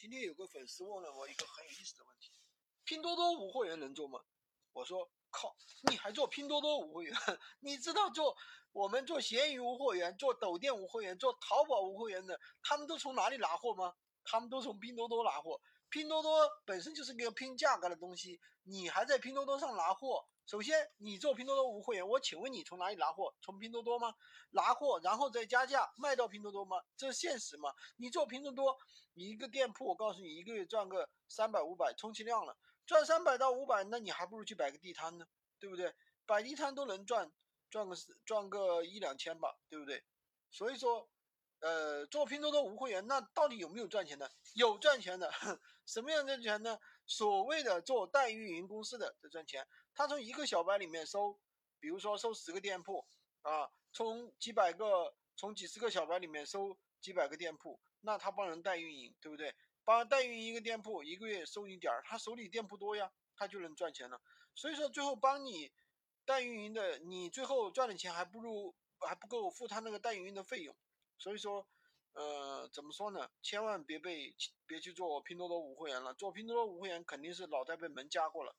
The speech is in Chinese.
今天有个粉丝问了我一个很有意思的问题：拼多多无货源能做吗？我说靠，你还做拼多多无货源？你知道做我们做闲鱼无货源、做抖店无货源、做淘宝无货源的，他们都从哪里拿货吗？他们都从拼多多拿货。拼多多本身就是个拼价格的东西，你还在拼多多上拿货。首先，你做拼多多无会员，我请问你从哪里拿货？从拼多多吗？拿货然后再加价卖到拼多多吗？这是现实吗？你做拼多多，你一个店铺，我告诉你，一个月赚个三百五百，充其量了，赚三百到五百，那你还不如去摆个地摊呢，对不对？摆地摊都能赚赚个赚个一两千吧，对不对？所以说。呃，做拼多多无会员，那到底有没有赚钱的？有赚钱的，什么样的赚钱呢？所谓的做代运营公司的在赚钱，他从一个小白里面收，比如说收十个店铺啊，从几百个、从几十个小白里面收几百个店铺，那他帮人代运营，对不对？帮代运营一个店铺，一个月收你点儿，他手里店铺多呀，他就能赚钱了。所以说，最后帮你代运营的，你最后赚的钱还不如还不够付他那个代运营的费用。所以说，呃，怎么说呢？千万别被别去做拼多多无会员了，做拼多多无会员肯定是脑袋被门夹过了。